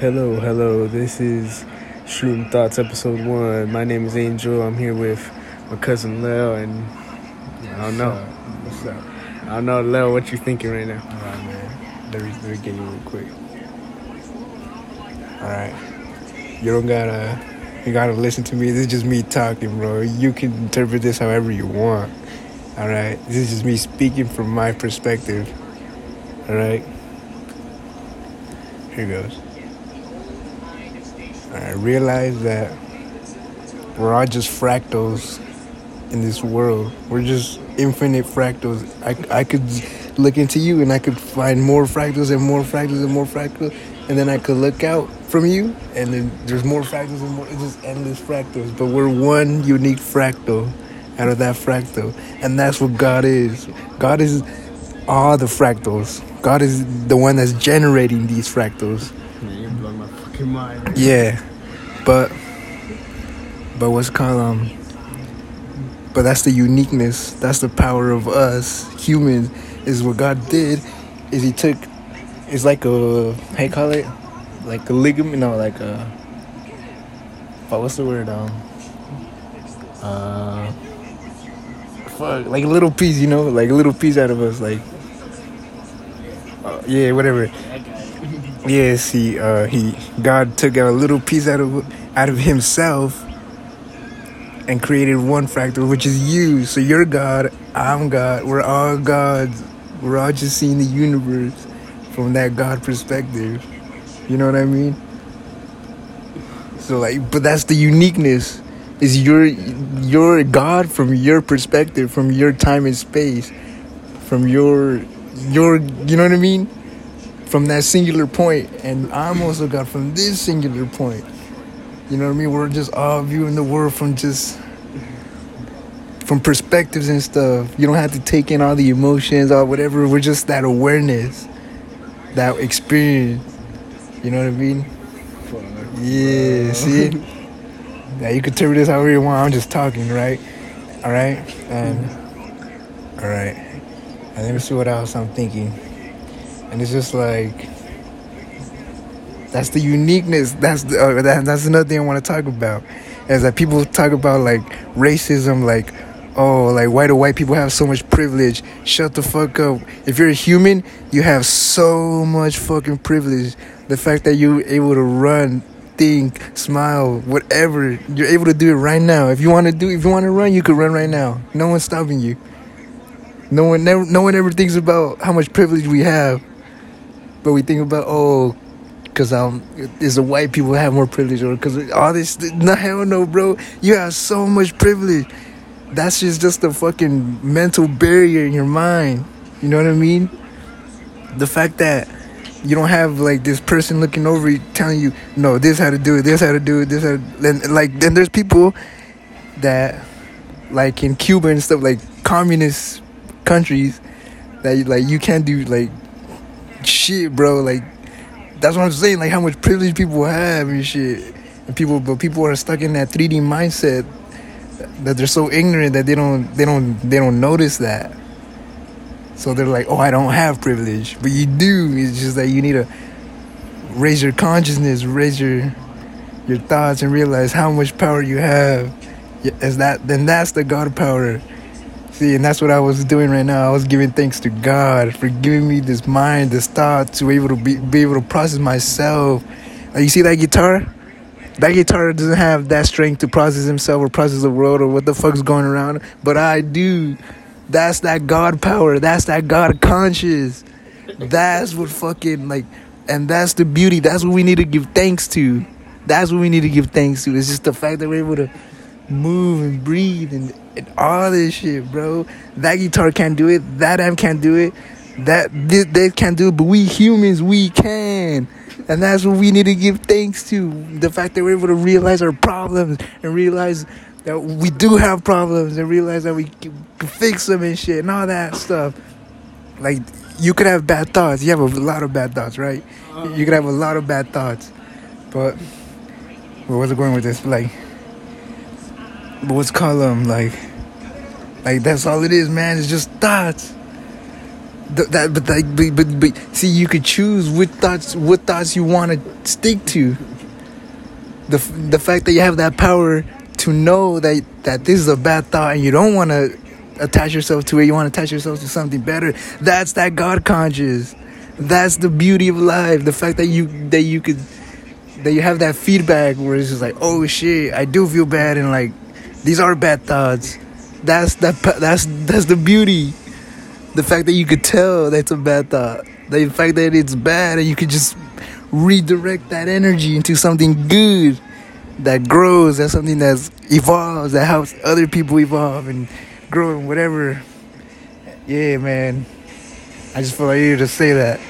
Hello, hello. This is Shroom Thoughts episode one. My name is Angel. I'm here with my cousin Leo, and I don't know. What's up? I don't know, Leo. What you thinking right now? Alright, man. Let me, let me get you real quick. Alright. You don't gotta, you gotta listen to me. This is just me talking, bro. You can interpret this however you want. Alright? This is just me speaking from my perspective. Alright? Here goes. Alright, realize that we're all just fractals in this world. We're just infinite fractals. I, I could look into you and I could find more fractals and more fractals and more fractals. And then I could look out from you and then there's more fractals and more. It's just endless fractals. But we're one unique fractal out of that fractal. And that's what God is. God is all the fractals. God is the one that's generating these fractals. Fucking mind. Yeah, but but what's called um. But that's the uniqueness. That's the power of us humans. Is what God did. Is He took. It's like a you call it, like a ligament. No, like a. But what's the word? Um. Uh. Fuck, like a little piece, you know, like a little piece out of us, like. Uh, yeah, whatever. Yes, he uh he God took a little piece out of out of himself and created one fractal which is you. So you're God, I'm God, we're all gods. We're all just seeing the universe from that God perspective. You know what I mean? So like but that's the uniqueness. Is your your God from your perspective, from your time and space, from your your you know what I mean? from that singular point, and I'm also God from this singular point. You know what I mean? We're just all viewing the world from just from perspectives and stuff. You don't have to take in all the emotions or whatever. We're just that awareness, that experience. You know what I mean? Fuck, Yeah. bro. See? now you can interpret this however you want. I'm just talking, right? All right. And all right. And let me see what else I'm thinking. And it's just like that's the uniqueness. That's the, uh, that, that's another thing I want to talk about. Is that people talk about like racism, like oh, like why do white people have so much privilege? Shut the fuck up. If you're a human, you have so much fucking privilege. The fact that you're able to run, think, smile, whatever, you're able to do it right now. If you want to do, if you want to run, you could run right now. No one's stopping you. No one never, no one ever thinks about how much privilege we have, but we think about oh, because um, is the white people have more privilege or because all this? No hell no, bro. You have so much privilege. That's just just a fucking mental barrier in your mind. You know what I mean? The fact that you don't have like this person looking over you telling you no this how to do it this how to do it this how to, and like then there's people that like in cuba and stuff like communist countries that like you can't do like shit bro like that's what i'm saying like how much privilege people have and shit and people but people are stuck in that 3d mindset that they're so ignorant that they don't they don't they don't notice that so they're like, oh, I don't have privilege, but you do. It's just that you need to raise your consciousness, raise your your thoughts, and realize how much power you have. Is that, then that's the God power. See, and that's what I was doing right now. I was giving thanks to God for giving me this mind, this thought to be able to be, be able to process myself. Like you see that guitar? That guitar doesn't have that strength to process himself or process the world or what the fuck's going around, but I do. That's that God power. That's that God conscious. That's what fucking like, and that's the beauty. That's what we need to give thanks to. That's what we need to give thanks to. It's just the fact that we're able to move and breathe and, and all this shit, bro. That guitar can't do it. That amp can't do it. That they can't do it. But we humans, we can. And that's what we need to give thanks to. The fact that we're able to realize our problems and realize that we do have problems and realize that we can can fix them and shit and all that stuff. Like, you could have bad thoughts. You have a lot of bad thoughts, right? You could have a lot of bad thoughts. But, where was it going with this? Like, but what's um like, like that's all it is, man. It's just thoughts. th- that, but, like, but, but, but see, you could choose what thoughts, what thoughts you want to stick to. The the fact that you have that power to know that that this is a bad thought and you don't want to attach yourself to it, you want to attach yourself to something better. That's that God conscious. That's the beauty of life. The fact that you that you could that you have that feedback where it's just like, oh shit, I do feel bad, and like these are bad thoughts. That's that. That's that's the beauty. The fact that you could tell that's a bad thought. The fact that it's bad, and you could just redirect that energy into something good that grows, that's something that evolves, that helps other people evolve and grow and whatever. Yeah, man. I just feel like you to say that.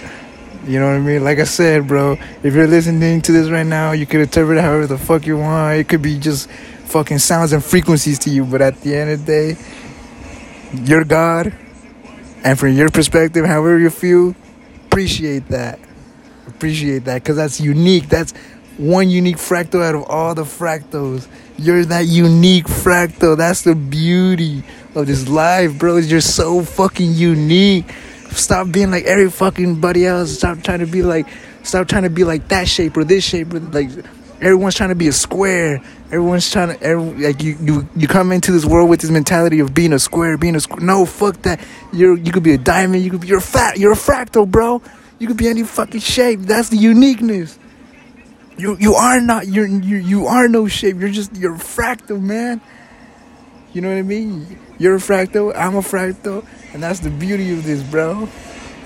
You know what I mean? Like I said, bro, if you're listening to this right now, you could interpret it however the fuck you want. It could be just fucking sounds and frequencies to you, but at the end of the day, you're God. And from your perspective, however you feel, appreciate that. Appreciate that because that's unique. That's one unique fractal out of all the fractals. You're that unique fractal. That's the beauty of this life, bro. You're so fucking unique. Stop being like every fucking buddy else. Stop trying to be like, stop trying to be like that shape or this shape or like. Everyone's trying to be a square. Everyone's trying to every, like you, you you come into this world with this mentality of being a square, being a square. No, fuck that. You're you could be a diamond. You could be you're fat. You're a fractal, bro. You could be any fucking shape. That's the uniqueness. You you are not you're you you are no shape. You're just you're a fractal, man. You know what I mean? You're a fractal. I'm a fractal, and that's the beauty of this, bro.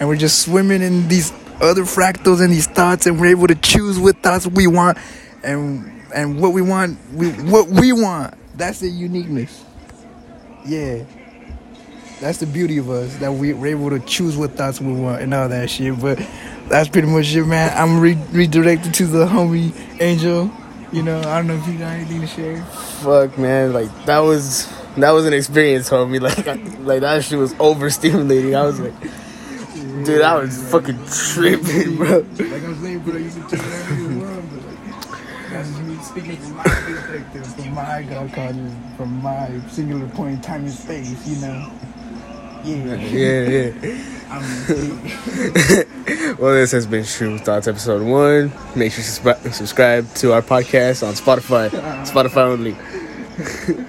And we're just swimming in these other fractals and these thoughts, and we're able to choose what thoughts we want, and and what we want. We what we want. That's the uniqueness. Yeah. That's the beauty of us that we, we're able to choose what thoughts we want and all that shit. But that's pretty much it, man. I'm re- redirected to the homie Angel. You know, I don't know if you got anything to share. Fuck, man. Like that was that was an experience, homie. Like I, like that shit was overstimulating. I was like, dude, I was fucking tripping, bro. Like I was saying, bro, you should check it out in the world, but like, from my perspective, from my God conscious, from my singular point in time and space, you know. Yeah. Yeah, yeah. Well, this has been Shroom Thoughts episode one. Make sure you subscribe, subscribe to our podcast on Spotify. Spotify only.